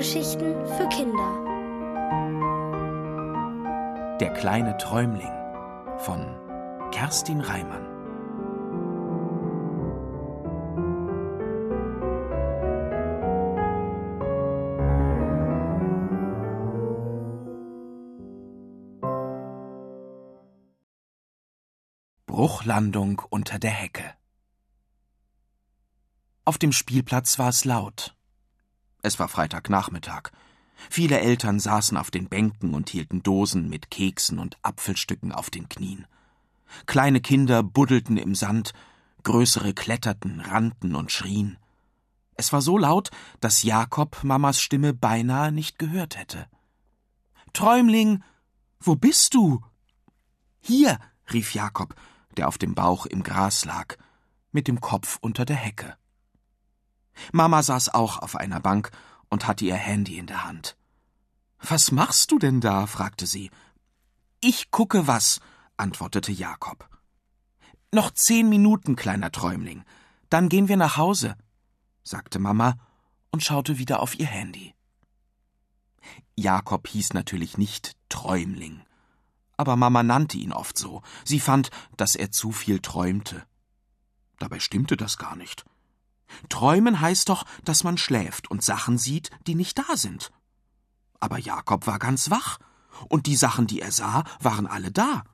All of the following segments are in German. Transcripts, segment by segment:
Hörgeschichten für Kinder. Der kleine Träumling von Kerstin Reimann. Bruchlandung unter der Hecke. Auf dem Spielplatz war es laut. Es war Freitagnachmittag. Viele Eltern saßen auf den Bänken und hielten Dosen mit Keksen und Apfelstücken auf den Knien. Kleine Kinder buddelten im Sand, größere kletterten, rannten und schrien. Es war so laut, dass Jakob Mamas Stimme beinahe nicht gehört hätte. Träumling, wo bist du? Hier, rief Jakob, der auf dem Bauch im Gras lag, mit dem Kopf unter der Hecke. Mama saß auch auf einer Bank und hatte ihr Handy in der Hand. Was machst du denn da? fragte sie. Ich gucke was, antwortete Jakob. Noch zehn Minuten, kleiner Träumling, dann gehen wir nach Hause, sagte Mama und schaute wieder auf ihr Handy. Jakob hieß natürlich nicht Träumling, aber Mama nannte ihn oft so. Sie fand, dass er zu viel träumte. Dabei stimmte das gar nicht. Träumen heißt doch, dass man schläft und Sachen sieht, die nicht da sind. Aber Jakob war ganz wach, und die Sachen, die er sah, waren alle da.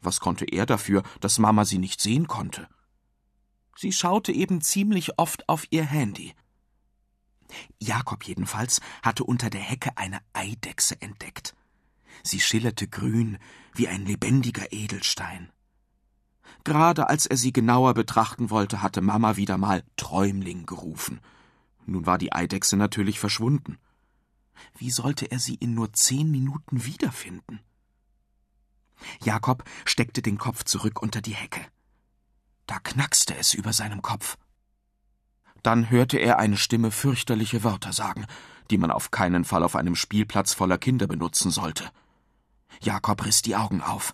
Was konnte er dafür, dass Mama sie nicht sehen konnte? Sie schaute eben ziemlich oft auf ihr Handy. Jakob jedenfalls hatte unter der Hecke eine Eidechse entdeckt. Sie schillerte grün wie ein lebendiger Edelstein. Gerade als er sie genauer betrachten wollte, hatte Mama wieder mal Träumling gerufen. Nun war die Eidechse natürlich verschwunden. Wie sollte er sie in nur zehn Minuten wiederfinden? Jakob steckte den Kopf zurück unter die Hecke. Da knackste es über seinem Kopf. Dann hörte er eine Stimme fürchterliche Wörter sagen, die man auf keinen Fall auf einem Spielplatz voller Kinder benutzen sollte. Jakob riss die Augen auf.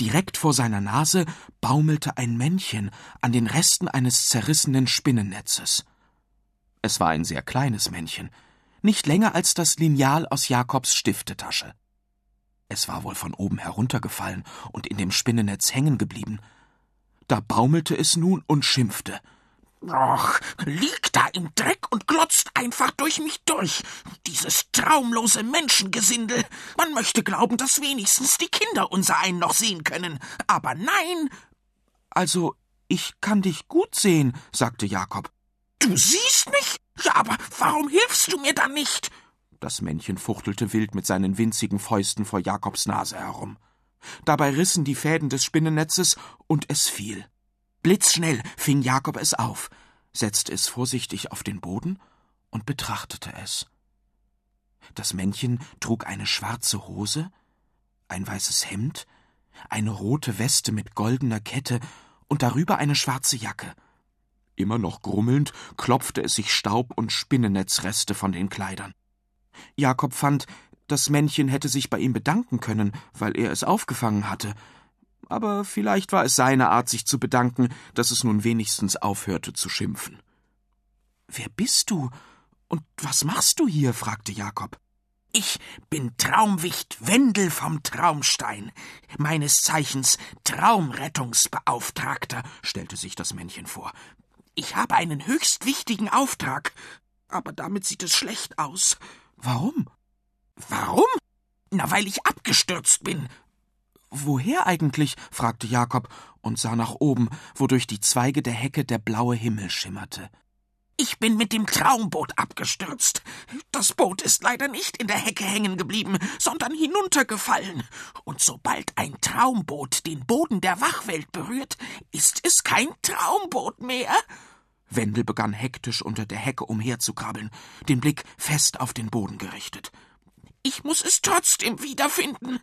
Direkt vor seiner Nase baumelte ein Männchen an den Resten eines zerrissenen Spinnennetzes. Es war ein sehr kleines Männchen, nicht länger als das Lineal aus Jakobs Stiftetasche. Es war wohl von oben heruntergefallen und in dem Spinnennetz hängen geblieben. Da baumelte es nun und schimpfte. Och, liegt da im Dreck und glotzt einfach durch mich durch. Dieses traumlose Menschengesindel. Man möchte glauben, dass wenigstens die Kinder unser einen noch sehen können. Aber nein. Also, ich kann dich gut sehen, sagte Jakob. Du siehst mich? Ja, aber warum hilfst du mir dann nicht? Das Männchen fuchtelte wild mit seinen winzigen Fäusten vor Jakobs Nase herum. Dabei rissen die Fäden des Spinnennetzes und es fiel. Blitzschnell fing Jakob es auf, setzte es vorsichtig auf den Boden und betrachtete es. Das Männchen trug eine schwarze Hose, ein weißes Hemd, eine rote Weste mit goldener Kette und darüber eine schwarze Jacke. Immer noch grummelnd klopfte es sich Staub und Spinnennetzreste von den Kleidern. Jakob fand, das Männchen hätte sich bei ihm bedanken können, weil er es aufgefangen hatte, aber vielleicht war es seine Art, sich zu bedanken, dass es nun wenigstens aufhörte zu schimpfen. Wer bist du? Und was machst du hier? fragte Jakob. Ich bin Traumwicht Wendel vom Traumstein, meines Zeichens Traumrettungsbeauftragter, stellte sich das Männchen vor. Ich habe einen höchst wichtigen Auftrag, aber damit sieht es schlecht aus. Warum? Warum? Na, weil ich abgestürzt bin, Woher eigentlich? fragte Jakob und sah nach oben, wo durch die Zweige der Hecke der blaue Himmel schimmerte. Ich bin mit dem Traumboot abgestürzt. Das Boot ist leider nicht in der Hecke hängen geblieben, sondern hinuntergefallen. Und sobald ein Traumboot den Boden der Wachwelt berührt, ist es kein Traumboot mehr. Wendel begann hektisch unter der Hecke umherzukrabbeln, den Blick fest auf den Boden gerichtet. Ich muss es trotzdem wiederfinden,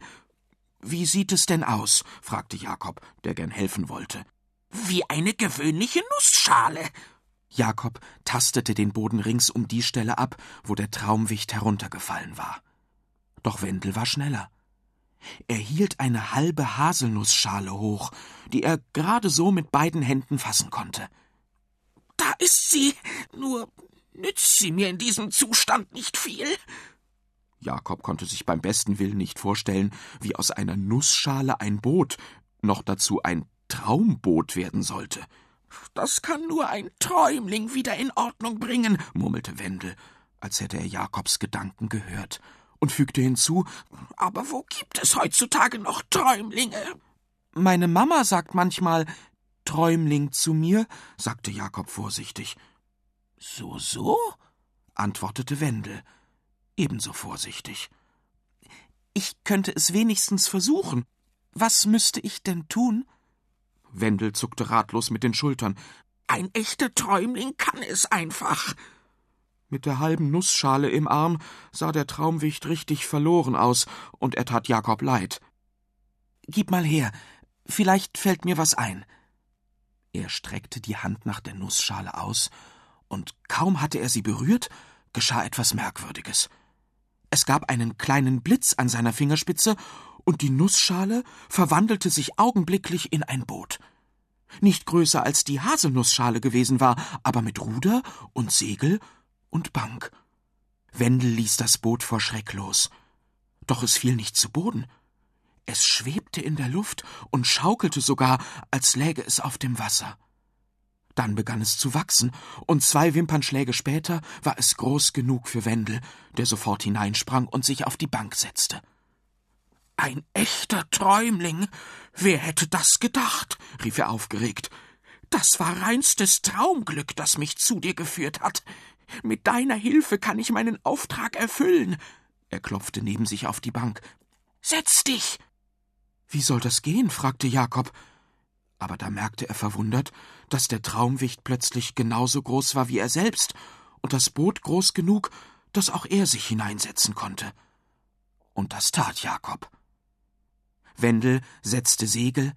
wie sieht es denn aus? fragte Jakob, der gern helfen wollte. Wie eine gewöhnliche Nussschale. Jakob tastete den Boden rings um die Stelle ab, wo der Traumwicht heruntergefallen war. Doch Wendel war schneller. Er hielt eine halbe Haselnussschale hoch, die er gerade so mit beiden Händen fassen konnte. Da ist sie. Nur Nützt sie mir in diesem Zustand nicht viel? Jakob konnte sich beim besten Willen nicht vorstellen, wie aus einer Nussschale ein Boot, noch dazu ein Traumboot werden sollte. Das kann nur ein Träumling wieder in Ordnung bringen, murmelte Wendel, als hätte er Jakobs Gedanken gehört, und fügte hinzu Aber wo gibt es heutzutage noch Träumlinge? Meine Mama sagt manchmal Träumling zu mir, sagte Jakob vorsichtig. So, so? antwortete Wendel, ebenso vorsichtig. Ich könnte es wenigstens versuchen. Was müsste ich denn tun? Wendel zuckte ratlos mit den Schultern. Ein echter Träumling kann es einfach. Mit der halben Nussschale im Arm sah der Traumwicht richtig verloren aus, und er tat Jakob leid. Gib mal her, vielleicht fällt mir was ein. Er streckte die Hand nach der Nussschale aus, und kaum hatte er sie berührt, geschah etwas Merkwürdiges. Es gab einen kleinen Blitz an seiner Fingerspitze, und die Nussschale verwandelte sich augenblicklich in ein Boot. Nicht größer als die Haselnussschale gewesen war, aber mit Ruder und Segel und Bank. Wendel ließ das Boot vor Schreck los. Doch es fiel nicht zu Boden. Es schwebte in der Luft und schaukelte sogar, als läge es auf dem Wasser. Dann begann es zu wachsen, und zwei Wimpernschläge später war es groß genug für Wendel, der sofort hineinsprang und sich auf die Bank setzte. Ein echter Träumling. Wer hätte das gedacht? rief er aufgeregt. Das war reinstes Traumglück, das mich zu dir geführt hat. Mit deiner Hilfe kann ich meinen Auftrag erfüllen. Er klopfte neben sich auf die Bank. Setz dich. Wie soll das gehen? fragte Jakob. Aber da merkte er verwundert, dass der Traumwicht plötzlich genauso groß war wie er selbst und das Boot groß genug, dass auch er sich hineinsetzen konnte. Und das tat Jakob. Wendel setzte Segel,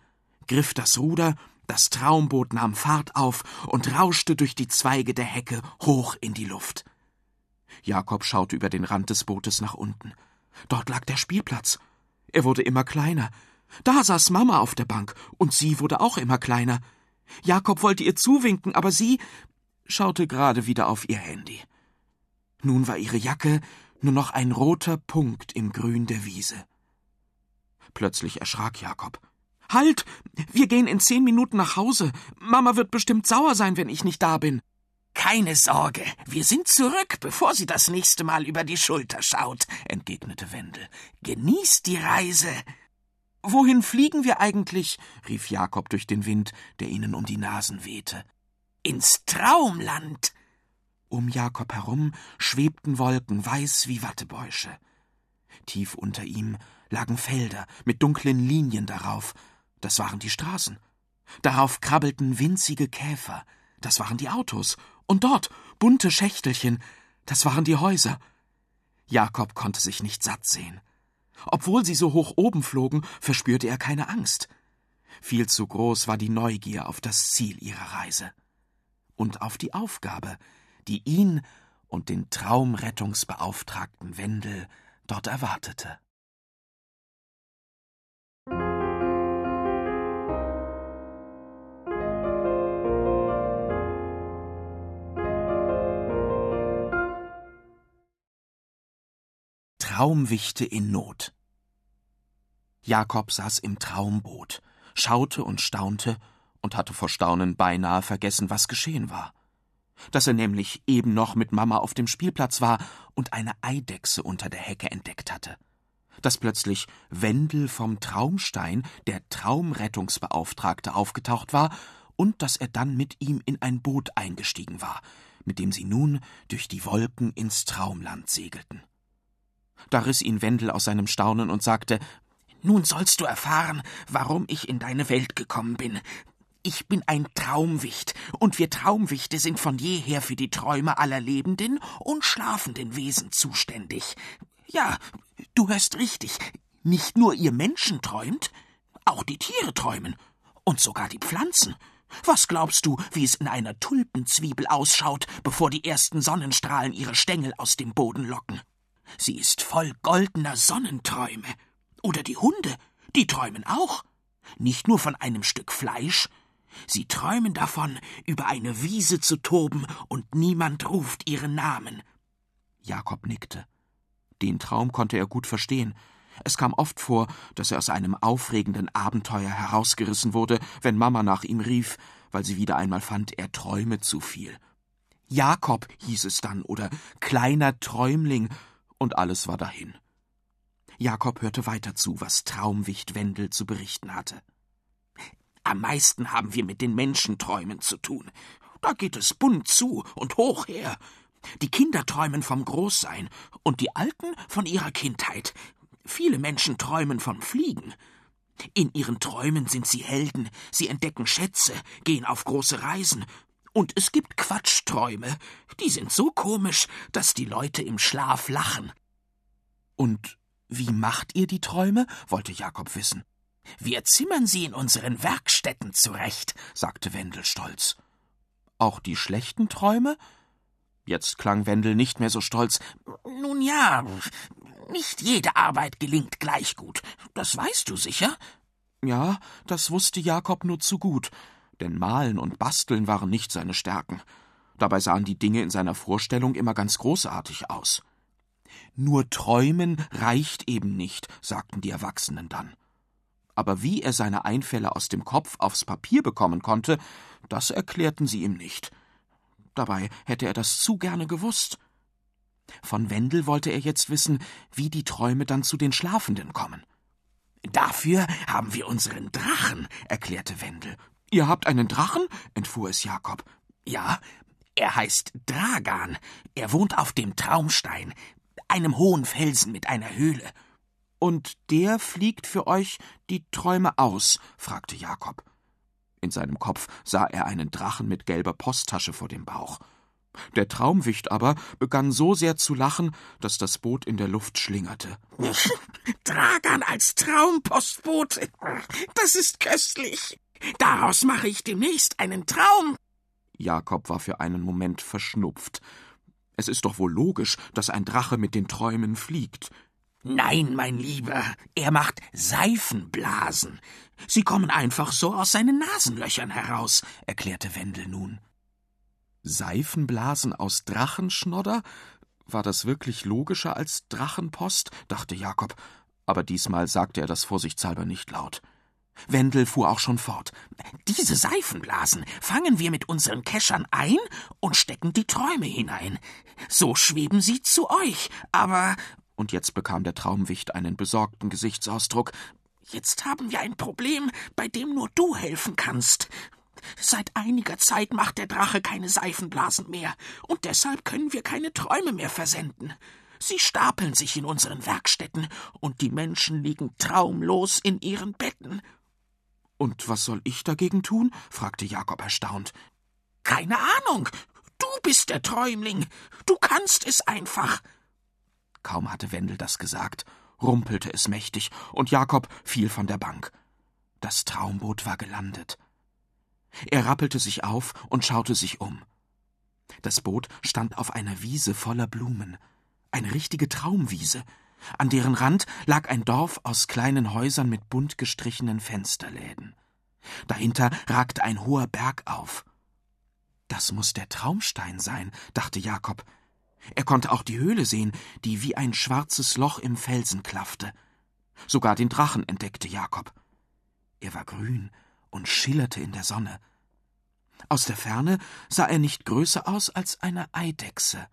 griff das Ruder, das Traumboot nahm Fahrt auf und rauschte durch die Zweige der Hecke hoch in die Luft. Jakob schaute über den Rand des Bootes nach unten. Dort lag der Spielplatz. Er wurde immer kleiner. Da saß Mama auf der Bank, und sie wurde auch immer kleiner. Jakob wollte ihr zuwinken, aber sie schaute gerade wieder auf ihr Handy. Nun war ihre Jacke nur noch ein roter Punkt im Grün der Wiese. Plötzlich erschrak Jakob. Halt! Wir gehen in zehn Minuten nach Hause. Mama wird bestimmt sauer sein, wenn ich nicht da bin. Keine Sorge, wir sind zurück, bevor sie das nächste Mal über die Schulter schaut, entgegnete Wendel. Genießt die Reise. Wohin fliegen wir eigentlich? rief Jakob durch den Wind, der ihnen um die Nasen wehte. Ins Traumland. Um Jakob herum schwebten Wolken weiß wie Wattebäusche. Tief unter ihm lagen Felder mit dunklen Linien darauf, das waren die Straßen. Darauf krabbelten winzige Käfer, das waren die Autos, und dort bunte Schächtelchen, das waren die Häuser. Jakob konnte sich nicht satt sehen. Obwohl sie so hoch oben flogen, verspürte er keine Angst. Viel zu groß war die Neugier auf das Ziel ihrer Reise und auf die Aufgabe, die ihn und den Traumrettungsbeauftragten Wendel dort erwartete. Traumwichte in Not. Jakob saß im Traumboot, schaute und staunte und hatte vor Staunen beinahe vergessen, was geschehen war. Dass er nämlich eben noch mit Mama auf dem Spielplatz war und eine Eidechse unter der Hecke entdeckt hatte. Dass plötzlich Wendel vom Traumstein, der Traumrettungsbeauftragte, aufgetaucht war und dass er dann mit ihm in ein Boot eingestiegen war, mit dem sie nun durch die Wolken ins Traumland segelten. Da riss ihn Wendel aus seinem Staunen und sagte Nun sollst du erfahren, warum ich in deine Welt gekommen bin. Ich bin ein Traumwicht, und wir Traumwichte sind von jeher für die Träume aller lebenden und schlafenden Wesen zuständig. Ja, du hörst richtig. Nicht nur ihr Menschen träumt, auch die Tiere träumen. Und sogar die Pflanzen. Was glaubst du, wie es in einer Tulpenzwiebel ausschaut, bevor die ersten Sonnenstrahlen ihre Stängel aus dem Boden locken? Sie ist voll goldener Sonnenträume. Oder die Hunde, die träumen auch. Nicht nur von einem Stück Fleisch. Sie träumen davon, über eine Wiese zu toben, und niemand ruft ihren Namen. Jakob nickte. Den Traum konnte er gut verstehen. Es kam oft vor, dass er aus einem aufregenden Abenteuer herausgerissen wurde, wenn Mama nach ihm rief, weil sie wieder einmal fand, er träume zu viel. Jakob hieß es dann oder kleiner Träumling, und alles war dahin. Jakob hörte weiter zu, was Traumwicht Wendel zu berichten hatte. Am meisten haben wir mit den Menschenträumen zu tun. Da geht es bunt zu und hoch her. Die Kinder träumen vom Großsein und die Alten von ihrer Kindheit. Viele Menschen träumen vom Fliegen. In ihren Träumen sind sie Helden, sie entdecken Schätze, gehen auf große Reisen. Und es gibt Quatschträume, die sind so komisch, dass die Leute im Schlaf lachen. Und wie macht ihr die Träume? wollte Jakob wissen. Wir zimmern sie in unseren Werkstätten zurecht, sagte Wendel stolz. Auch die schlechten Träume? Jetzt klang Wendel nicht mehr so stolz. Nun ja, nicht jede Arbeit gelingt gleich gut. Das weißt du sicher? Ja, das wusste Jakob nur zu gut, denn Malen und Basteln waren nicht seine Stärken. Dabei sahen die Dinge in seiner Vorstellung immer ganz großartig aus. Nur träumen reicht eben nicht, sagten die Erwachsenen dann aber wie er seine Einfälle aus dem Kopf aufs Papier bekommen konnte, das erklärten sie ihm nicht. Dabei hätte er das zu gerne gewusst. Von Wendel wollte er jetzt wissen, wie die Träume dann zu den Schlafenden kommen. Dafür haben wir unseren Drachen, erklärte Wendel. Ihr habt einen Drachen? entfuhr es Jakob. Ja, er heißt Dragan. Er wohnt auf dem Traumstein, einem hohen Felsen mit einer Höhle. Und der fliegt für euch die Träume aus? fragte Jakob. In seinem Kopf sah er einen Drachen mit gelber Posttasche vor dem Bauch. Der Traumwicht aber begann so sehr zu lachen, dass das Boot in der Luft schlingerte. Dragan als Traumpostbote. Das ist köstlich. Daraus mache ich demnächst einen Traum. Jakob war für einen Moment verschnupft. Es ist doch wohl logisch, dass ein Drache mit den Träumen fliegt. Nein, mein Lieber, er macht Seifenblasen. Sie kommen einfach so aus seinen Nasenlöchern heraus, erklärte Wendel nun. Seifenblasen aus Drachenschnodder? War das wirklich logischer als Drachenpost? dachte Jakob, aber diesmal sagte er das vorsichtshalber nicht laut. Wendel fuhr auch schon fort. Diese Seifenblasen fangen wir mit unseren Keschern ein und stecken die Träume hinein. So schweben sie zu euch, aber und jetzt bekam der Traumwicht einen besorgten Gesichtsausdruck. Jetzt haben wir ein Problem, bei dem nur du helfen kannst. Seit einiger Zeit macht der Drache keine Seifenblasen mehr, und deshalb können wir keine Träume mehr versenden. Sie stapeln sich in unseren Werkstätten, und die Menschen liegen traumlos in ihren Betten. Und was soll ich dagegen tun? fragte Jakob erstaunt. Keine Ahnung. Du bist der Träumling. Du kannst es einfach. Kaum hatte Wendel das gesagt, rumpelte es mächtig, und Jakob fiel von der Bank. Das Traumboot war gelandet. Er rappelte sich auf und schaute sich um. Das Boot stand auf einer Wiese voller Blumen, eine richtige Traumwiese, an deren Rand lag ein Dorf aus kleinen Häusern mit bunt gestrichenen Fensterläden. Dahinter ragte ein hoher Berg auf. Das muss der Traumstein sein, dachte Jakob, er konnte auch die Höhle sehen, die wie ein schwarzes Loch im Felsen klaffte. Sogar den Drachen entdeckte Jakob. Er war grün und schillerte in der Sonne. Aus der Ferne sah er nicht größer aus als eine Eidechse.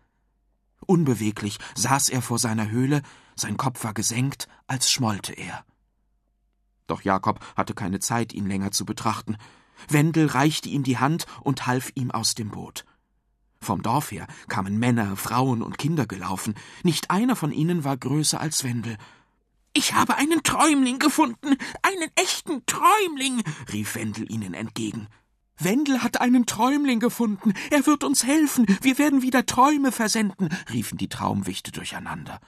Unbeweglich saß er vor seiner Höhle, sein Kopf war gesenkt, als schmollte er. Doch Jakob hatte keine Zeit, ihn länger zu betrachten. Wendel reichte ihm die Hand und half ihm aus dem Boot. Vom Dorf her kamen Männer, Frauen und Kinder gelaufen. Nicht einer von ihnen war größer als Wendel. Ich habe einen Träumling gefunden, einen echten Träumling, rief Wendel ihnen entgegen. Wendel hat einen Träumling gefunden. Er wird uns helfen. Wir werden wieder Träume versenden, riefen die Traumwichte durcheinander.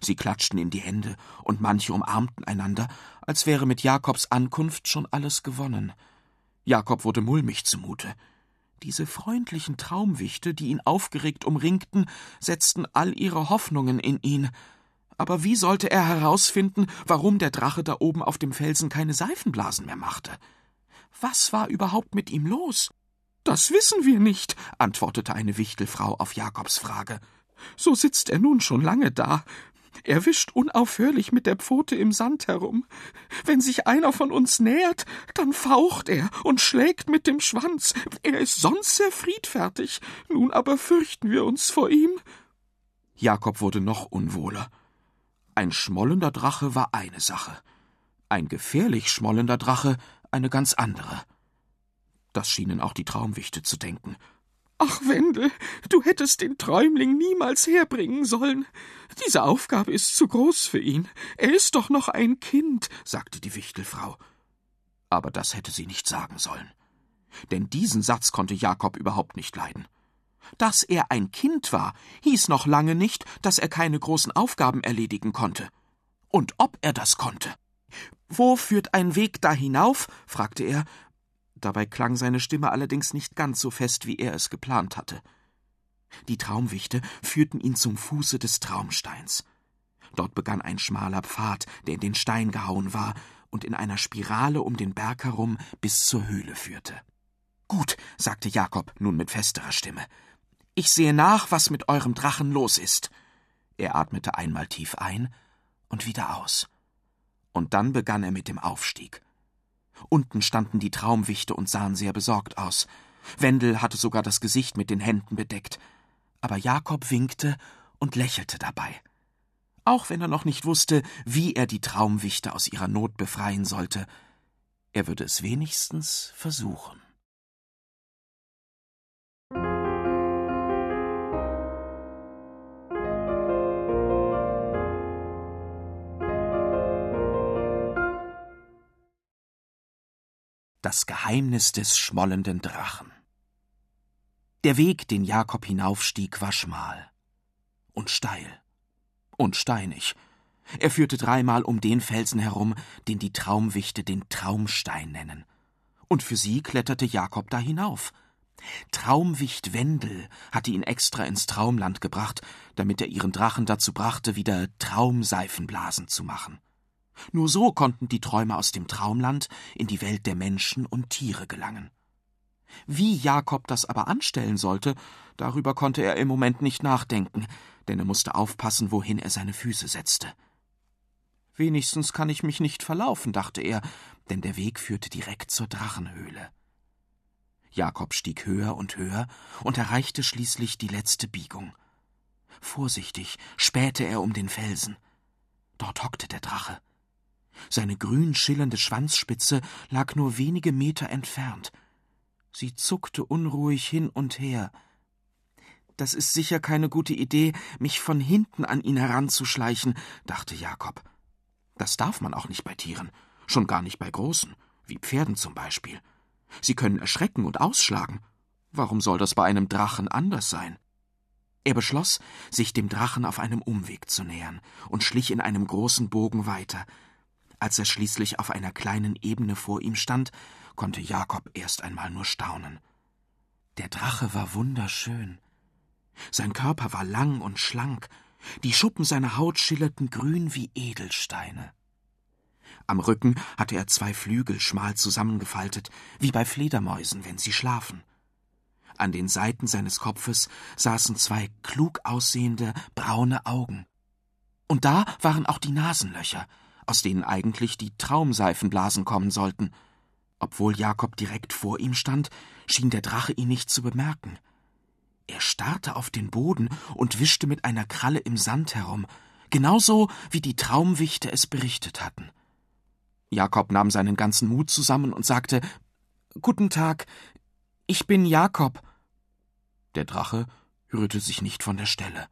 Sie klatschten in die Hände, und manche umarmten einander, als wäre mit Jakobs Ankunft schon alles gewonnen. Jakob wurde mulmig zumute. Diese freundlichen Traumwichte, die ihn aufgeregt umringten, setzten all ihre Hoffnungen in ihn. Aber wie sollte er herausfinden, warum der Drache da oben auf dem Felsen keine Seifenblasen mehr machte? Was war überhaupt mit ihm los? Das wissen wir nicht, antwortete eine Wichtelfrau auf Jakobs Frage. So sitzt er nun schon lange da. Er wischt unaufhörlich mit der Pfote im Sand herum. Wenn sich einer von uns nähert, dann faucht er und schlägt mit dem Schwanz. Er ist sonst sehr friedfertig. Nun aber fürchten wir uns vor ihm. Jakob wurde noch unwohler. Ein schmollender Drache war eine Sache, ein gefährlich schmollender Drache eine ganz andere. Das schienen auch die Traumwichte zu denken. Ach, Wendel, du hättest den Träumling niemals herbringen sollen. Diese Aufgabe ist zu groß für ihn. Er ist doch noch ein Kind, sagte die Wichtelfrau. Aber das hätte sie nicht sagen sollen. Denn diesen Satz konnte Jakob überhaupt nicht leiden. Dass er ein Kind war, hieß noch lange nicht, dass er keine großen Aufgaben erledigen konnte. Und ob er das konnte. Wo führt ein Weg da hinauf? fragte er, Dabei klang seine Stimme allerdings nicht ganz so fest, wie er es geplant hatte. Die Traumwichte führten ihn zum Fuße des Traumsteins. Dort begann ein schmaler Pfad, der in den Stein gehauen war und in einer Spirale um den Berg herum bis zur Höhle führte. Gut, sagte Jakob nun mit festerer Stimme. Ich sehe nach, was mit eurem Drachen los ist. Er atmete einmal tief ein und wieder aus. Und dann begann er mit dem Aufstieg. Unten standen die Traumwichte und sahen sehr besorgt aus. Wendel hatte sogar das Gesicht mit den Händen bedeckt. Aber Jakob winkte und lächelte dabei. Auch wenn er noch nicht wusste, wie er die Traumwichte aus ihrer Not befreien sollte, er würde es wenigstens versuchen. Das Geheimnis des schmollenden Drachen. Der Weg, den Jakob hinaufstieg, war schmal und steil und steinig. Er führte dreimal um den Felsen herum, den die Traumwichte den Traumstein nennen. Und für sie kletterte Jakob da hinauf. Traumwicht Wendel hatte ihn extra ins Traumland gebracht, damit er ihren Drachen dazu brachte, wieder Traumseifenblasen zu machen. Nur so konnten die Träume aus dem Traumland in die Welt der Menschen und Tiere gelangen. Wie Jakob das aber anstellen sollte, darüber konnte er im Moment nicht nachdenken, denn er musste aufpassen, wohin er seine Füße setzte. Wenigstens kann ich mich nicht verlaufen, dachte er, denn der Weg führte direkt zur Drachenhöhle. Jakob stieg höher und höher und erreichte schließlich die letzte Biegung. Vorsichtig spähte er um den Felsen. Dort hockte der Drache. Seine grün schillernde Schwanzspitze lag nur wenige Meter entfernt. Sie zuckte unruhig hin und her. Das ist sicher keine gute Idee, mich von hinten an ihn heranzuschleichen, dachte Jakob. Das darf man auch nicht bei Tieren, schon gar nicht bei großen, wie Pferden zum Beispiel. Sie können erschrecken und ausschlagen. Warum soll das bei einem Drachen anders sein? Er beschloss, sich dem Drachen auf einem Umweg zu nähern und schlich in einem großen Bogen weiter, als er schließlich auf einer kleinen Ebene vor ihm stand, konnte Jakob erst einmal nur staunen. Der Drache war wunderschön. Sein Körper war lang und schlank, die Schuppen seiner Haut schillerten grün wie Edelsteine. Am Rücken hatte er zwei Flügel schmal zusammengefaltet, wie bei Fledermäusen, wenn sie schlafen. An den Seiten seines Kopfes saßen zwei klug aussehende braune Augen. Und da waren auch die Nasenlöcher, aus denen eigentlich die Traumseifenblasen kommen sollten. Obwohl Jakob direkt vor ihm stand, schien der Drache ihn nicht zu bemerken. Er starrte auf den Boden und wischte mit einer Kralle im Sand herum, genauso wie die Traumwichte es berichtet hatten. Jakob nahm seinen ganzen Mut zusammen und sagte Guten Tag, ich bin Jakob. Der Drache rührte sich nicht von der Stelle.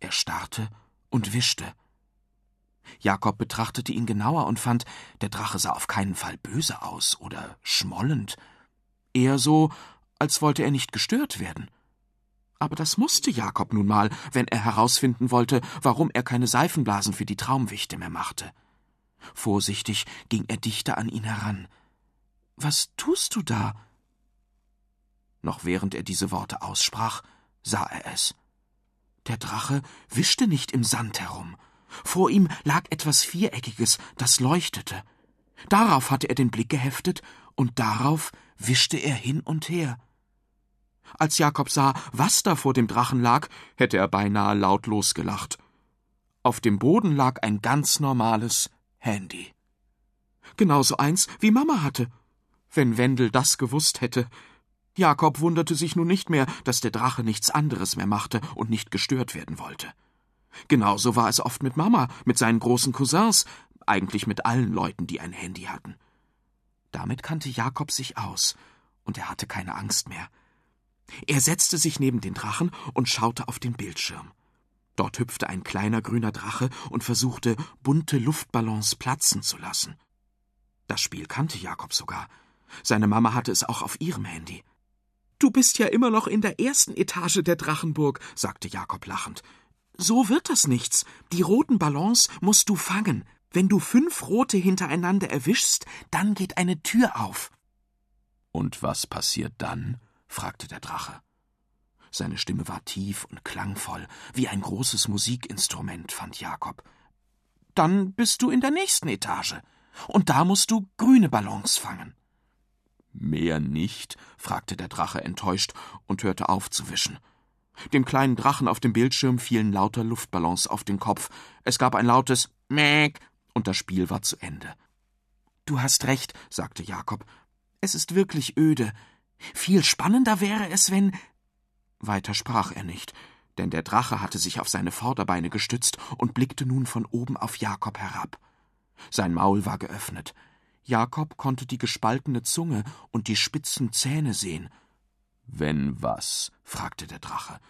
Er starrte und wischte. Jakob betrachtete ihn genauer und fand, der Drache sah auf keinen Fall böse aus oder schmollend, eher so, als wollte er nicht gestört werden. Aber das musste Jakob nun mal, wenn er herausfinden wollte, warum er keine Seifenblasen für die Traumwichte mehr machte. Vorsichtig ging er dichter an ihn heran. Was tust du da? Noch während er diese Worte aussprach, sah er es. Der Drache wischte nicht im Sand herum, vor ihm lag etwas Viereckiges, das leuchtete. Darauf hatte er den Blick geheftet und darauf wischte er hin und her. Als Jakob sah, was da vor dem Drachen lag, hätte er beinahe lautlos gelacht. Auf dem Boden lag ein ganz normales Handy. Genauso eins, wie Mama hatte. Wenn Wendel das gewusst hätte. Jakob wunderte sich nun nicht mehr, dass der Drache nichts anderes mehr machte und nicht gestört werden wollte. Genauso war es oft mit Mama, mit seinen großen Cousins, eigentlich mit allen Leuten, die ein Handy hatten. Damit kannte Jakob sich aus, und er hatte keine Angst mehr. Er setzte sich neben den Drachen und schaute auf den Bildschirm. Dort hüpfte ein kleiner grüner Drache und versuchte, bunte Luftballons platzen zu lassen. Das Spiel kannte Jakob sogar. Seine Mama hatte es auch auf ihrem Handy. Du bist ja immer noch in der ersten Etage der Drachenburg, sagte Jakob lachend. So wird das nichts. Die roten Ballons musst du fangen. Wenn du fünf rote hintereinander erwischst, dann geht eine Tür auf. Und was passiert dann? fragte der Drache. Seine Stimme war tief und klangvoll, wie ein großes Musikinstrument, fand Jakob. Dann bist du in der nächsten Etage. Und da musst du grüne Ballons fangen. Mehr nicht? fragte der Drache enttäuscht und hörte auf zu wischen. Dem kleinen Drachen auf dem Bildschirm fielen lauter Luftballons auf den Kopf. Es gab ein lautes Mäk und das Spiel war zu Ende. Du hast recht, sagte Jakob. Es ist wirklich öde. Viel spannender wäre es, wenn. Weiter sprach er nicht, denn der Drache hatte sich auf seine Vorderbeine gestützt und blickte nun von oben auf Jakob herab. Sein Maul war geöffnet. Jakob konnte die gespaltene Zunge und die spitzen Zähne sehen. Wenn was? fragte der Drache.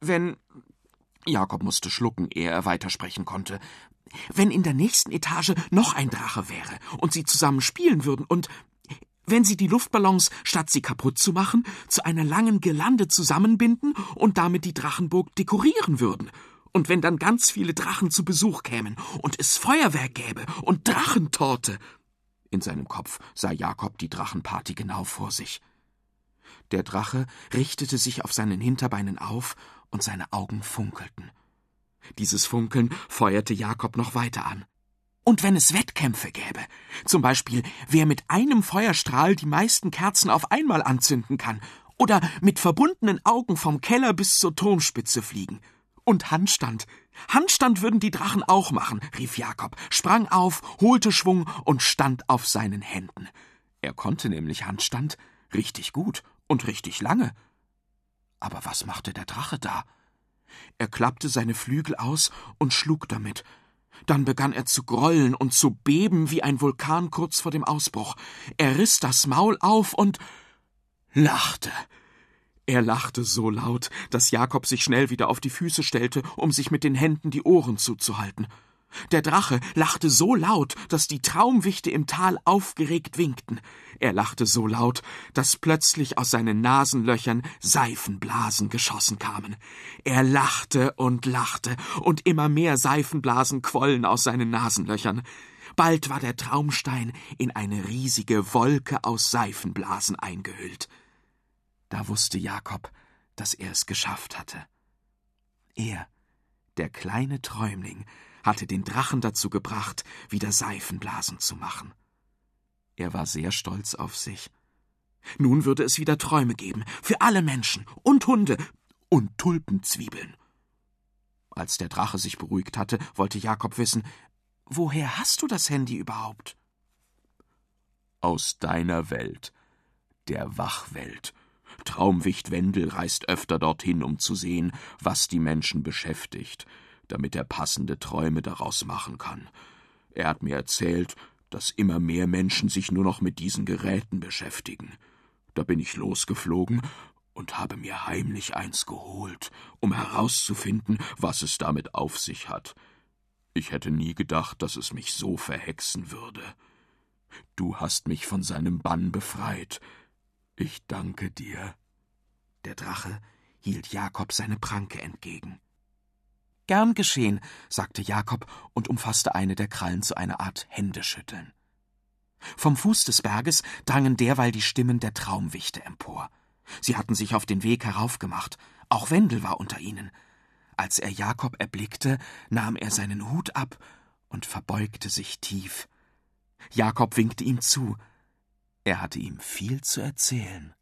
Wenn. Jakob musste schlucken, ehe er weitersprechen konnte. Wenn in der nächsten Etage noch ein Drache wäre und sie zusammen spielen würden und wenn sie die Luftballons, statt sie kaputt zu machen, zu einer langen Gelande zusammenbinden und damit die Drachenburg dekorieren würden. Und wenn dann ganz viele Drachen zu Besuch kämen und es Feuerwerk gäbe und Drachentorte. In seinem Kopf sah Jakob die Drachenparty genau vor sich. Der Drache richtete sich auf seinen Hinterbeinen auf und seine Augen funkelten. Dieses Funkeln feuerte Jakob noch weiter an. Und wenn es Wettkämpfe gäbe, zum Beispiel, wer mit einem Feuerstrahl die meisten Kerzen auf einmal anzünden kann, oder mit verbundenen Augen vom Keller bis zur Turmspitze fliegen. Und Handstand. Handstand würden die Drachen auch machen, rief Jakob, sprang auf, holte Schwung und stand auf seinen Händen. Er konnte nämlich Handstand richtig gut und richtig lange. Aber was machte der Drache da? Er klappte seine Flügel aus und schlug damit. Dann begann er zu grollen und zu beben wie ein Vulkan kurz vor dem Ausbruch. Er riss das Maul auf und lachte. Er lachte so laut, dass Jakob sich schnell wieder auf die Füße stellte, um sich mit den Händen die Ohren zuzuhalten. Der Drache lachte so laut, dass die Traumwichte im Tal aufgeregt winkten. Er lachte so laut, dass plötzlich aus seinen Nasenlöchern Seifenblasen geschossen kamen. Er lachte und lachte, und immer mehr Seifenblasen quollen aus seinen Nasenlöchern. Bald war der Traumstein in eine riesige Wolke aus Seifenblasen eingehüllt. Da wusste Jakob, dass er es geschafft hatte. Er, der kleine Träumling, hatte den Drachen dazu gebracht, wieder Seifenblasen zu machen. Er war sehr stolz auf sich. Nun würde es wieder Träume geben, für alle Menschen und Hunde und Tulpenzwiebeln. Als der Drache sich beruhigt hatte, wollte Jakob wissen, woher hast du das Handy überhaupt? Aus deiner Welt, der Wachwelt. Traumwicht Wendel reist öfter dorthin, um zu sehen, was die Menschen beschäftigt, damit er passende Träume daraus machen kann. Er hat mir erzählt, dass immer mehr Menschen sich nur noch mit diesen Geräten beschäftigen. Da bin ich losgeflogen und habe mir heimlich eins geholt, um herauszufinden, was es damit auf sich hat. Ich hätte nie gedacht, dass es mich so verhexen würde. Du hast mich von seinem Bann befreit. Ich danke dir. Der Drache hielt Jakob seine Pranke entgegen. Gern geschehen, sagte Jakob und umfasste eine der Krallen zu einer Art Händeschütteln. Vom Fuß des Berges drangen derweil die Stimmen der Traumwichte empor. Sie hatten sich auf den Weg heraufgemacht, auch Wendel war unter ihnen. Als er Jakob erblickte, nahm er seinen Hut ab und verbeugte sich tief. Jakob winkte ihm zu. Er hatte ihm viel zu erzählen.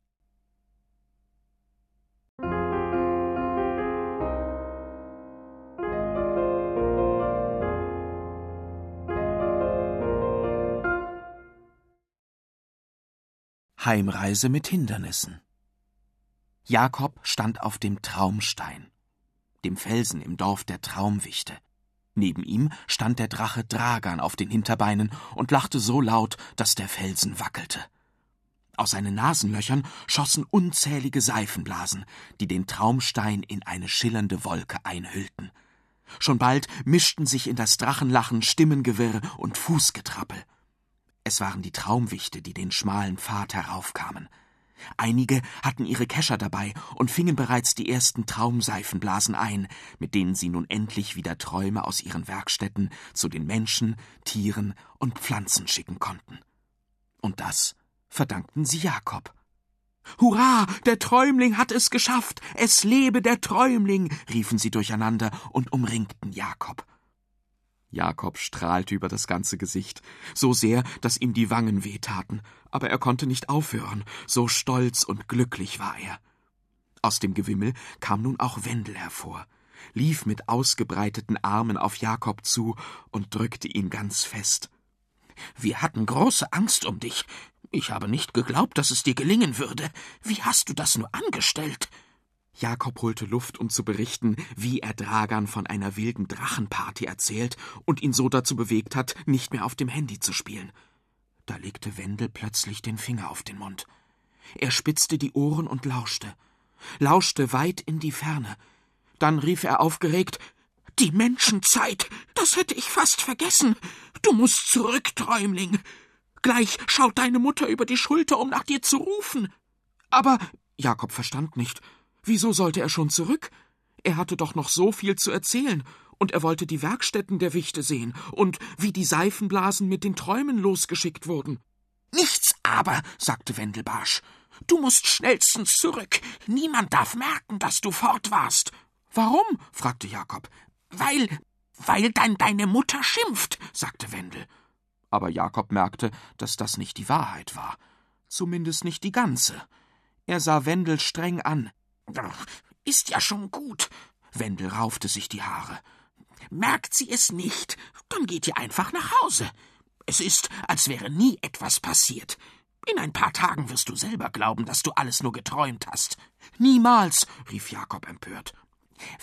Heimreise mit Hindernissen. Jakob stand auf dem Traumstein, dem Felsen im Dorf der Traumwichte. Neben ihm stand der Drache Dragan auf den Hinterbeinen und lachte so laut, dass der Felsen wackelte. Aus seinen Nasenlöchern schossen unzählige Seifenblasen, die den Traumstein in eine schillernde Wolke einhüllten. Schon bald mischten sich in das Drachenlachen Stimmengewirr und Fußgetrappel. Es waren die Traumwichte, die den schmalen Pfad heraufkamen. Einige hatten ihre Kescher dabei und fingen bereits die ersten Traumseifenblasen ein, mit denen sie nun endlich wieder Träume aus ihren Werkstätten zu den Menschen, Tieren und Pflanzen schicken konnten. Und das verdankten sie Jakob. Hurra, der Träumling hat es geschafft. Es lebe der Träumling, riefen sie durcheinander und umringten Jakob. Jakob strahlte über das ganze Gesicht, so sehr, dass ihm die Wangen wehtaten, aber er konnte nicht aufhören, so stolz und glücklich war er. Aus dem Gewimmel kam nun auch Wendel hervor, lief mit ausgebreiteten Armen auf Jakob zu und drückte ihn ganz fest. Wir hatten große Angst um dich. Ich habe nicht geglaubt, dass es dir gelingen würde. Wie hast du das nur angestellt? Jakob holte Luft, um zu berichten, wie er Dragan von einer wilden Drachenparty erzählt und ihn so dazu bewegt hat, nicht mehr auf dem Handy zu spielen. Da legte Wendel plötzlich den Finger auf den Mund. Er spitzte die Ohren und lauschte, lauschte weit in die Ferne. Dann rief er aufgeregt Die Menschenzeit. Das hätte ich fast vergessen. Du musst zurück, Träumling. Gleich schaut deine Mutter über die Schulter, um nach dir zu rufen. Aber Jakob verstand nicht. Wieso sollte er schon zurück? Er hatte doch noch so viel zu erzählen, und er wollte die Werkstätten der Wichte sehen und wie die Seifenblasen mit den Träumen losgeschickt wurden. Nichts aber, sagte Wendelbarsch. Du musst schnellstens zurück. Niemand darf merken, dass du fort warst. Warum? fragte Jakob. Weil, weil dann deine Mutter schimpft, sagte Wendel. Aber Jakob merkte, dass das nicht die Wahrheit war. Zumindest nicht die ganze. Er sah Wendel streng an. Ist ja schon gut. Wendel raufte sich die Haare. Merkt sie es nicht, dann geht ihr einfach nach Hause. Es ist, als wäre nie etwas passiert. In ein paar Tagen wirst du selber glauben, dass du alles nur geträumt hast. Niemals, rief Jakob empört.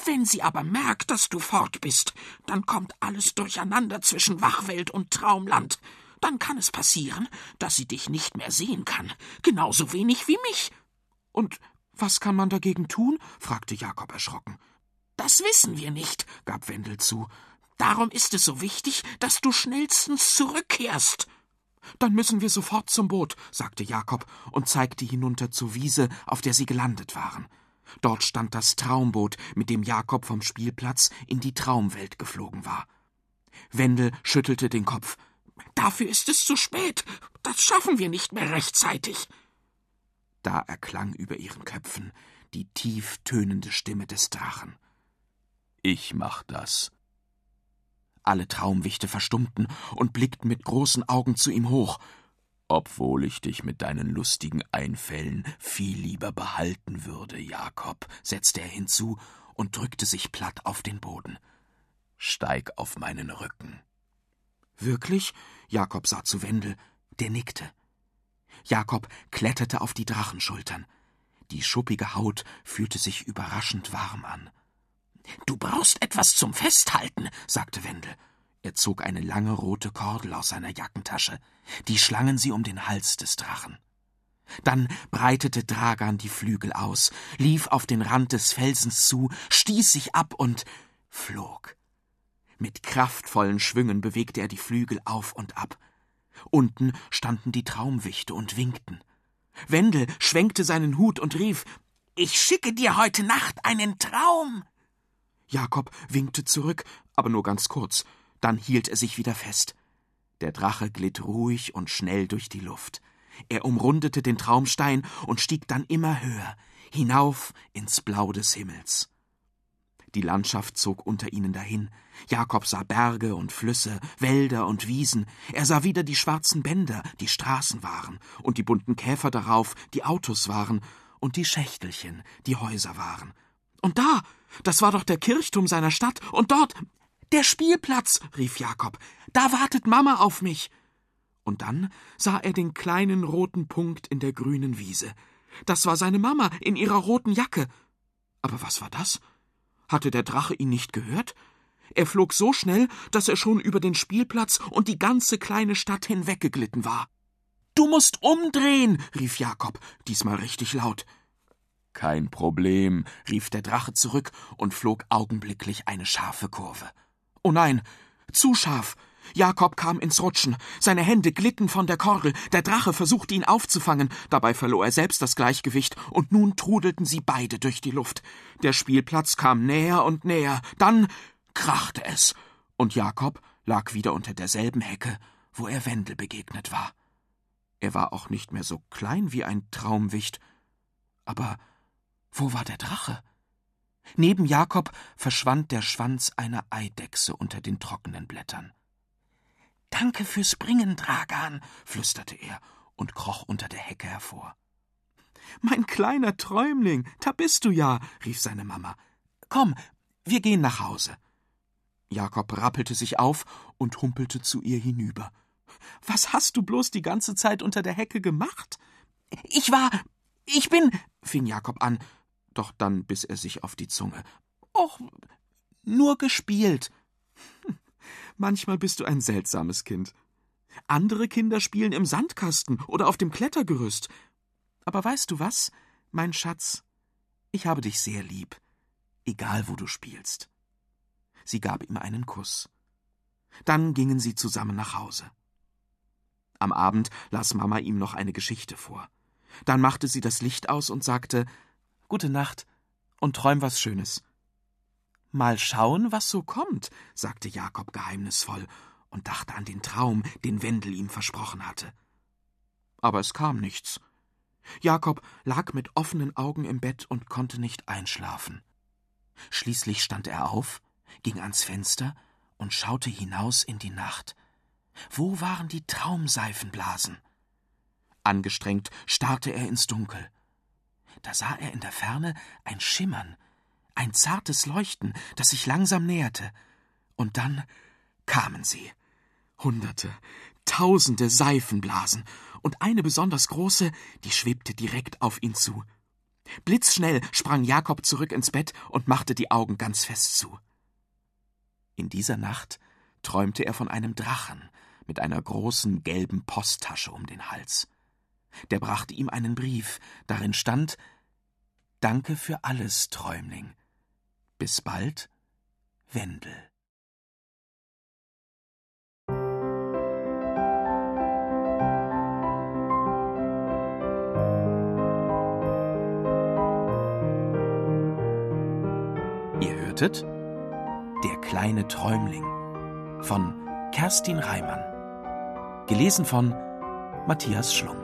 Wenn sie aber merkt, dass du fort bist, dann kommt alles durcheinander zwischen Wachwelt und Traumland. Dann kann es passieren, dass sie dich nicht mehr sehen kann, genauso wenig wie mich. Und was kann man dagegen tun? fragte Jakob erschrocken. Das wissen wir nicht, gab Wendel zu. Darum ist es so wichtig, dass du schnellstens zurückkehrst. Dann müssen wir sofort zum Boot, sagte Jakob und zeigte hinunter zur Wiese, auf der sie gelandet waren. Dort stand das Traumboot, mit dem Jakob vom Spielplatz in die Traumwelt geflogen war. Wendel schüttelte den Kopf. Dafür ist es zu spät. Das schaffen wir nicht mehr rechtzeitig. Da erklang über ihren Köpfen die tief tönende Stimme des Drachen. Ich mach das. Alle Traumwichte verstummten und blickten mit großen Augen zu ihm hoch. Obwohl ich dich mit deinen lustigen Einfällen viel lieber behalten würde, Jakob, setzte er hinzu und drückte sich platt auf den Boden. Steig auf meinen Rücken. Wirklich? Jakob sah zu Wendel, der nickte. Jakob kletterte auf die Drachenschultern. Die schuppige Haut fühlte sich überraschend warm an. Du brauchst etwas zum Festhalten, sagte Wendel. Er zog eine lange rote Kordel aus seiner Jackentasche. Die schlangen sie um den Hals des Drachen. Dann breitete Dragan die Flügel aus, lief auf den Rand des Felsens zu, stieß sich ab und flog. Mit kraftvollen Schwüngen bewegte er die Flügel auf und ab. Unten standen die Traumwichte und winkten. Wendel schwenkte seinen Hut und rief Ich schicke dir heute Nacht einen Traum. Jakob winkte zurück, aber nur ganz kurz, dann hielt er sich wieder fest. Der Drache glitt ruhig und schnell durch die Luft. Er umrundete den Traumstein und stieg dann immer höher, hinauf ins Blau des Himmels. Die Landschaft zog unter ihnen dahin. Jakob sah Berge und Flüsse, Wälder und Wiesen. Er sah wieder die schwarzen Bänder, die Straßen waren, und die bunten Käfer darauf, die Autos waren, und die Schächtelchen, die Häuser waren. Und da, das war doch der Kirchturm seiner Stadt, und dort, der Spielplatz, rief Jakob. Da wartet Mama auf mich. Und dann sah er den kleinen roten Punkt in der grünen Wiese. Das war seine Mama in ihrer roten Jacke. Aber was war das? Hatte der Drache ihn nicht gehört? Er flog so schnell, dass er schon über den Spielplatz und die ganze kleine Stadt hinweggeglitten war. Du musst umdrehen, rief Jakob, diesmal richtig laut. Kein Problem, rief der Drache zurück und flog augenblicklich eine scharfe Kurve. Oh nein, zu scharf. Jakob kam ins Rutschen. Seine Hände glitten von der Kordel. Der Drache versuchte ihn aufzufangen. Dabei verlor er selbst das Gleichgewicht. Und nun trudelten sie beide durch die Luft. Der Spielplatz kam näher und näher. Dann krachte es. Und Jakob lag wieder unter derselben Hecke, wo er Wendel begegnet war. Er war auch nicht mehr so klein wie ein Traumwicht. Aber wo war der Drache? Neben Jakob verschwand der Schwanz einer Eidechse unter den trockenen Blättern. Danke fürs Bringen, Dragan, flüsterte er und kroch unter der Hecke hervor. Mein kleiner Träumling, da bist du ja, rief seine Mama. Komm, wir gehen nach Hause. Jakob rappelte sich auf und humpelte zu ihr hinüber. Was hast du bloß die ganze Zeit unter der Hecke gemacht? Ich war. Ich bin. fing Jakob an, doch dann biss er sich auf die Zunge. Och, nur gespielt. Manchmal bist du ein seltsames Kind. Andere Kinder spielen im Sandkasten oder auf dem Klettergerüst. Aber weißt du was, mein Schatz? Ich habe dich sehr lieb, egal wo du spielst. Sie gab ihm einen Kuss. Dann gingen sie zusammen nach Hause. Am Abend las Mama ihm noch eine Geschichte vor. Dann machte sie das Licht aus und sagte Gute Nacht und träum was Schönes. Mal schauen, was so kommt, sagte Jakob geheimnisvoll und dachte an den Traum, den Wendel ihm versprochen hatte. Aber es kam nichts. Jakob lag mit offenen Augen im Bett und konnte nicht einschlafen. Schließlich stand er auf, ging ans Fenster und schaute hinaus in die Nacht. Wo waren die Traumseifenblasen? Angestrengt starrte er ins Dunkel. Da sah er in der Ferne ein Schimmern, ein zartes Leuchten, das sich langsam näherte. Und dann kamen sie. Hunderte, tausende Seifenblasen, und eine besonders große, die schwebte direkt auf ihn zu. Blitzschnell sprang Jakob zurück ins Bett und machte die Augen ganz fest zu. In dieser Nacht träumte er von einem Drachen mit einer großen gelben Posttasche um den Hals. Der brachte ihm einen Brief, darin stand Danke für alles, Träumling. Bis bald, Wendel. Ihr hörtet Der kleine Träumling von Kerstin Reimann. Gelesen von Matthias Schlung.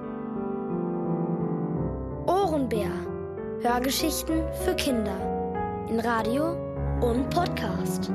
Ohrenbär. Hörgeschichten für Kinder in Radio und Podcast.